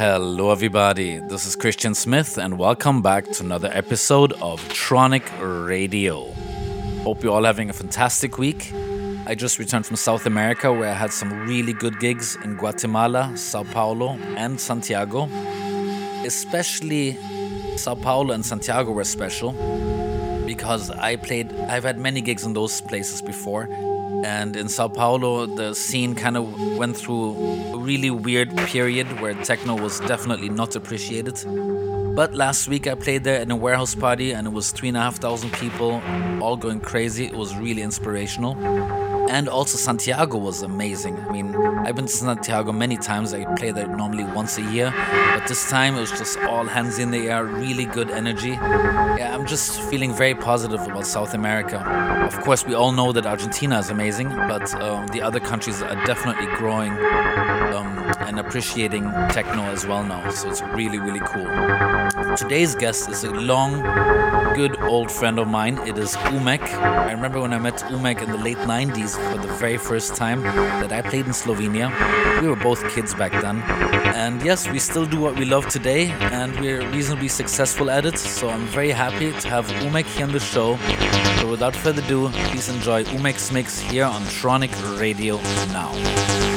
Hello, everybody. This is Christian Smith, and welcome back to another episode of Tronic Radio. Hope you're all having a fantastic week. I just returned from South America where I had some really good gigs in Guatemala, Sao Paulo, and Santiago. Especially Sao Paulo and Santiago were special because I played, I've had many gigs in those places before. And in Sao Paulo, the scene kind of went through a really weird period where techno was definitely not appreciated. But last week I played there in a warehouse party and it was three and a half thousand people, all going crazy. It was really inspirational. And also Santiago was amazing. I mean, I've been to Santiago many times. I play there normally once a year, but this time it was just all hands in the air, really good energy. Yeah, I'm just feeling very positive about South America. Of course, we all know that Argentina is amazing, but um, the other countries are definitely growing um, and appreciating techno as well now. So it's really, really cool. Today's guest is a long, good old friend of mine. It is Umek. I remember when I met Umek in the late 90s for the very first time that I played in Slovenia. We were both kids back then. And yes, we still do what we love today, and we're reasonably successful at it. So I'm very happy to have Umek here on the show. So without further ado, please enjoy Umek's mix here on Tronic Radio now.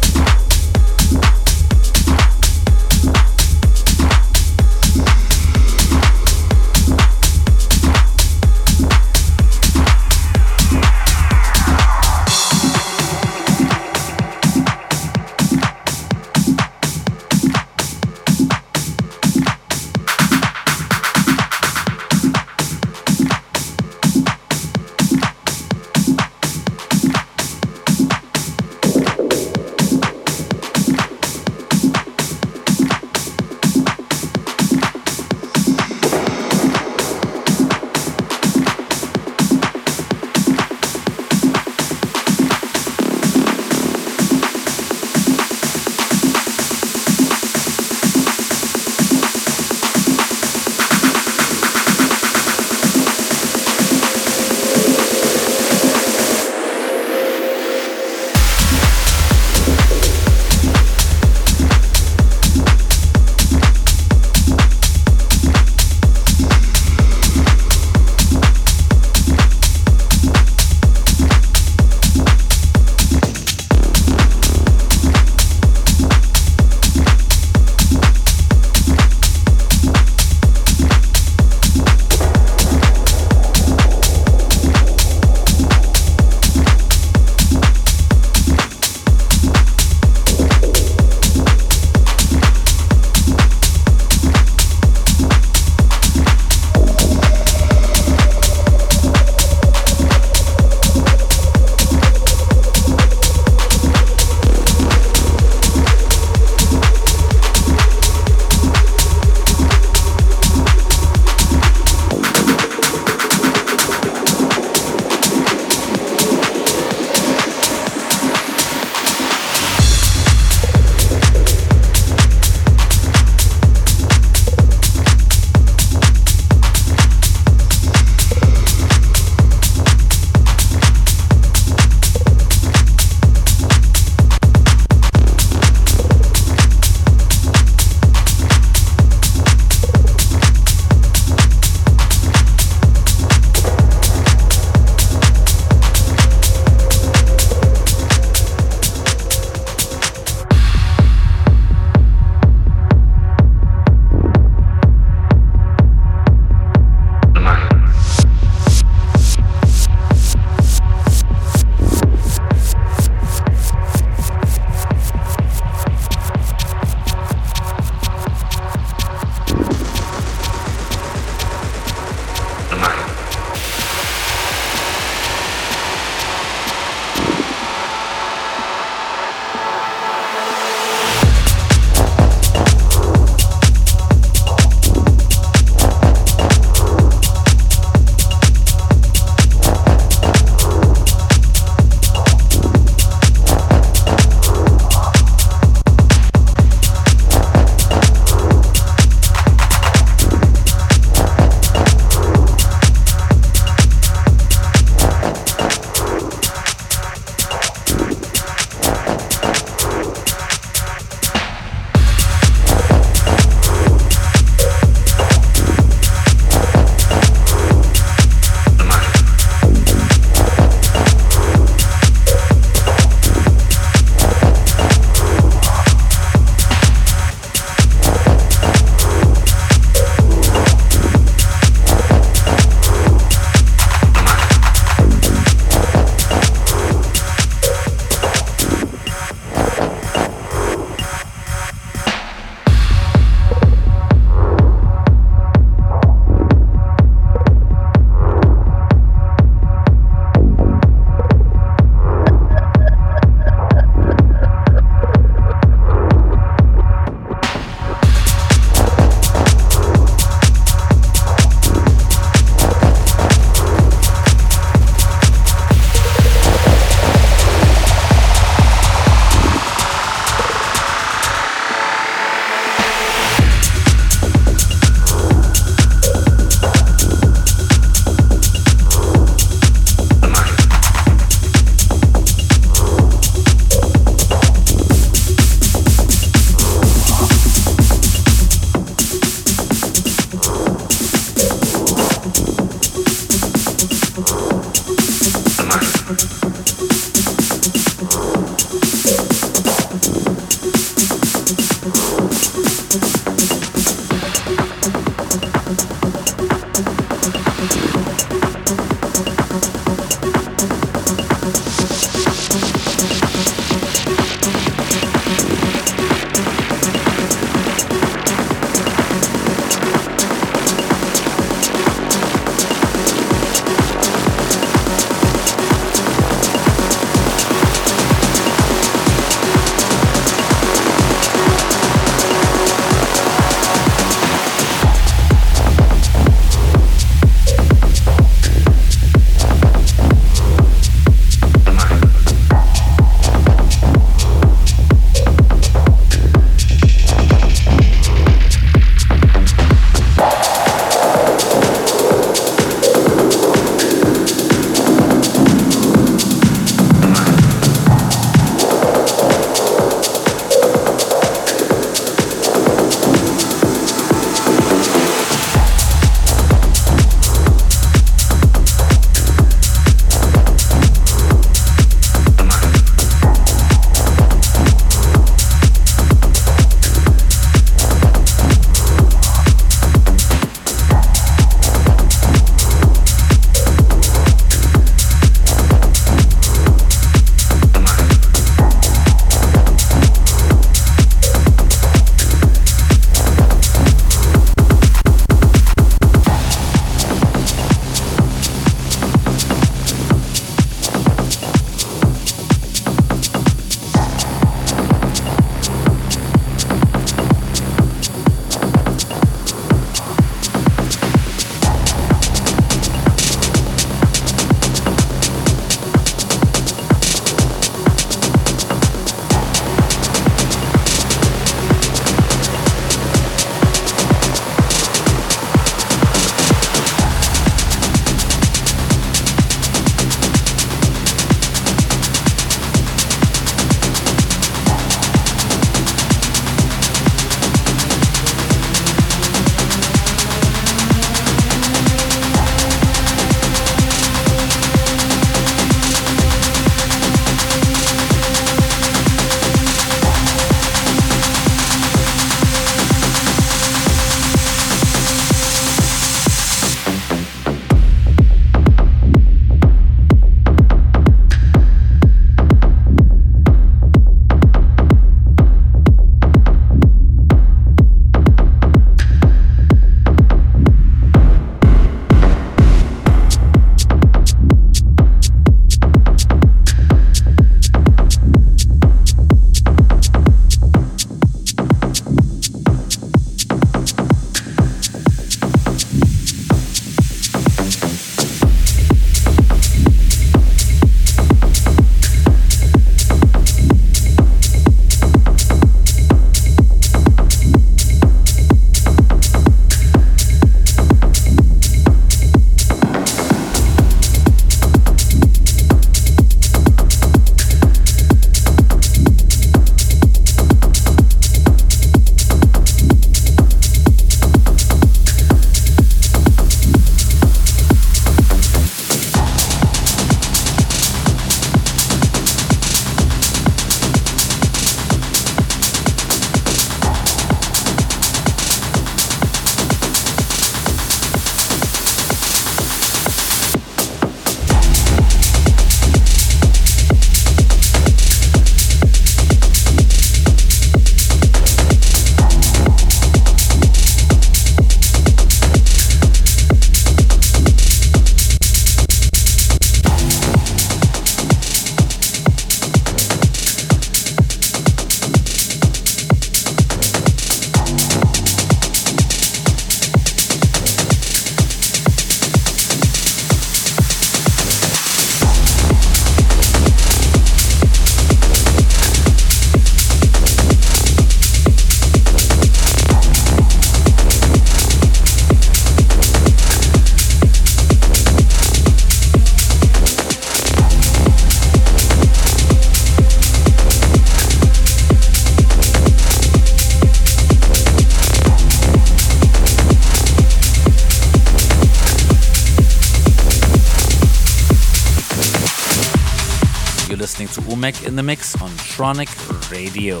In the Mix on Tronic Radio.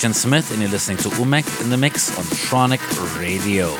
Christian Smith, and you're listening to Umek in the Mix on Tronic Radio.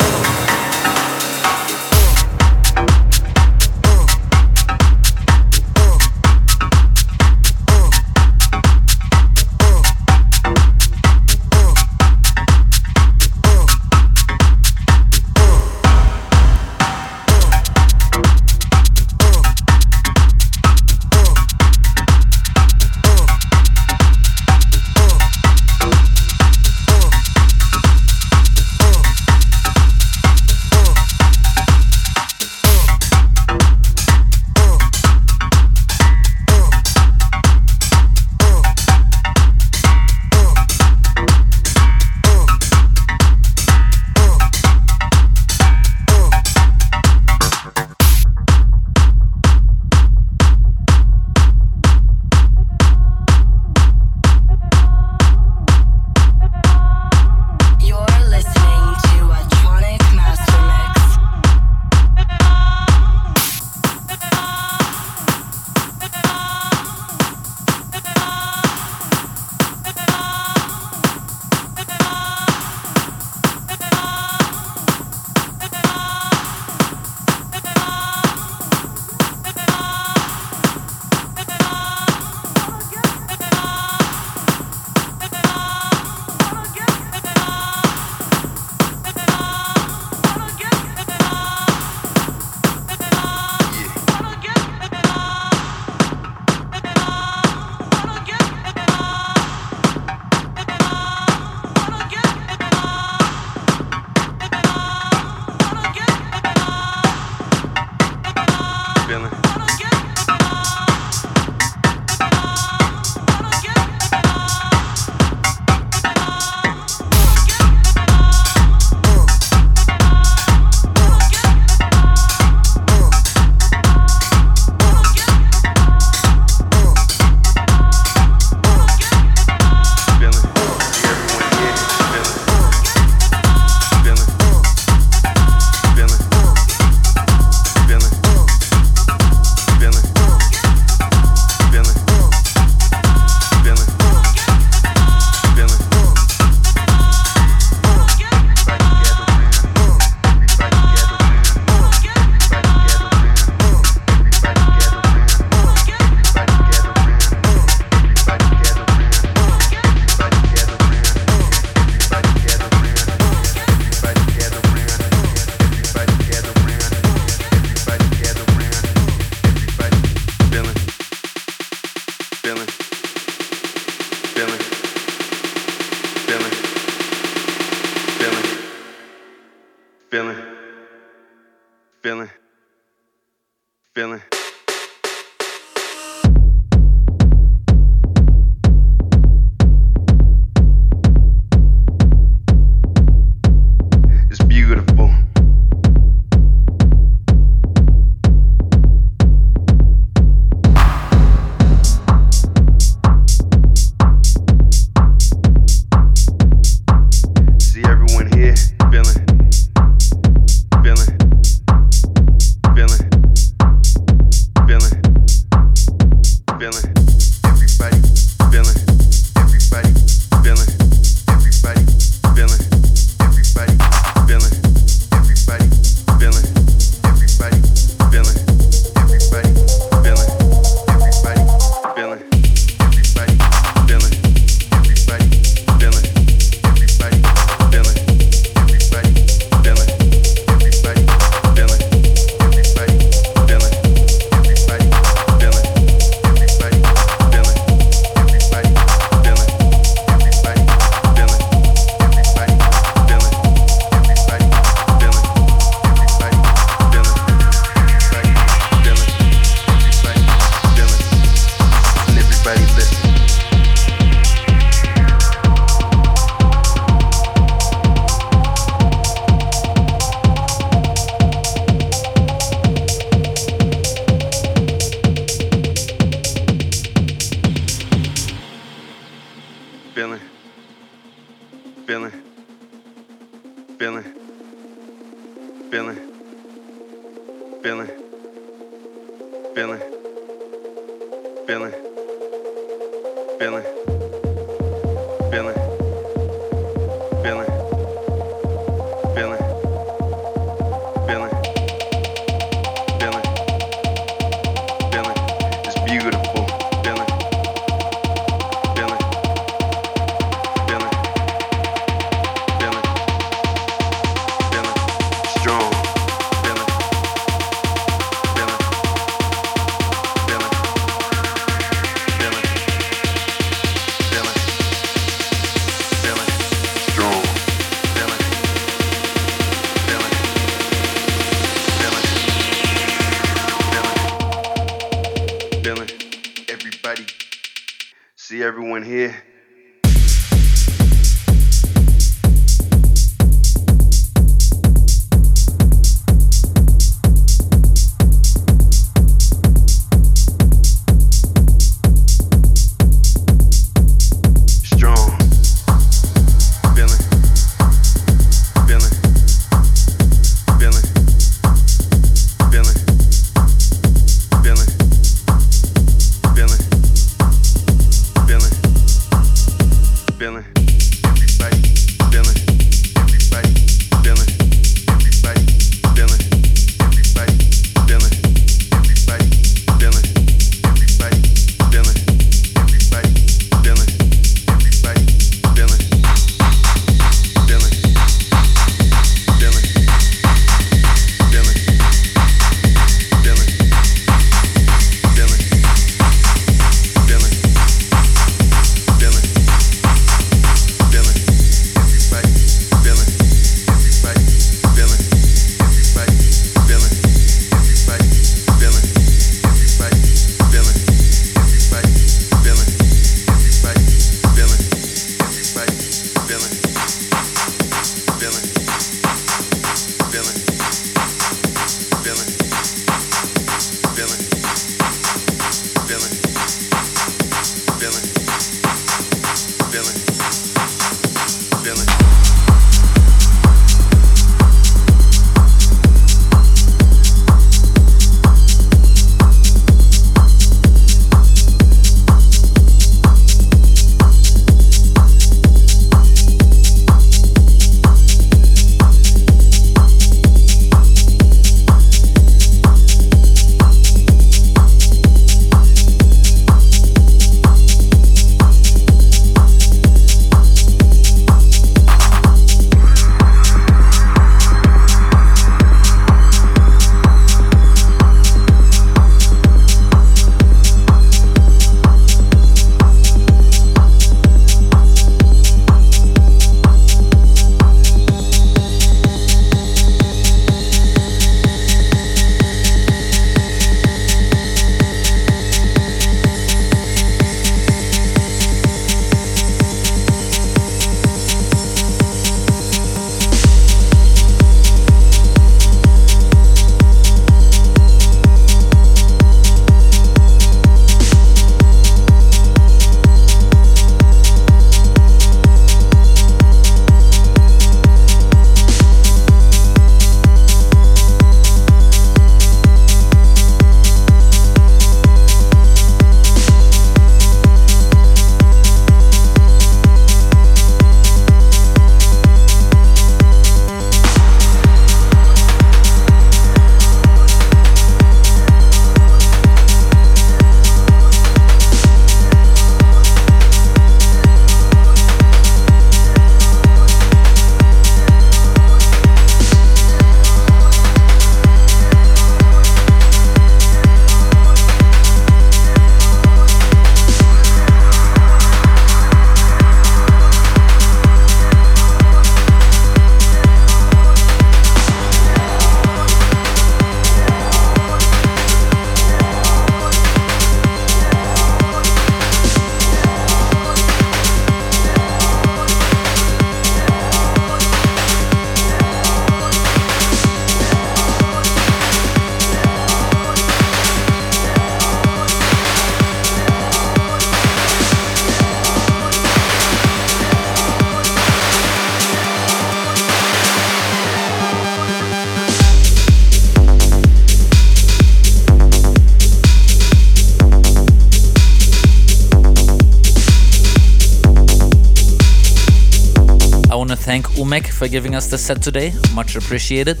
Thank Umek for giving us the set today. Much appreciated.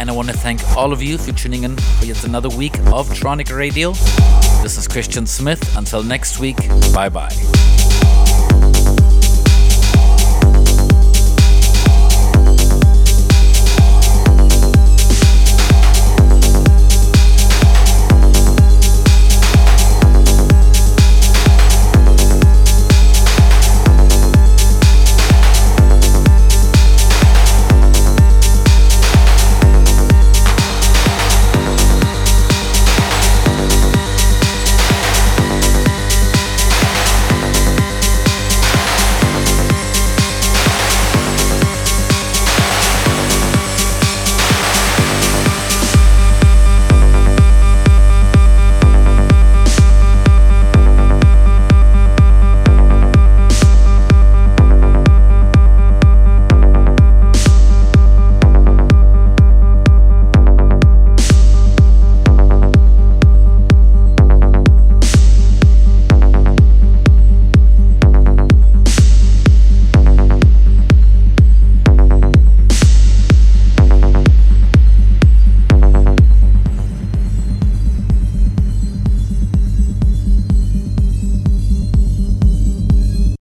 And I want to thank all of you for tuning in for yet another week of Tronic Radio. This is Christian Smith. Until next week, bye bye.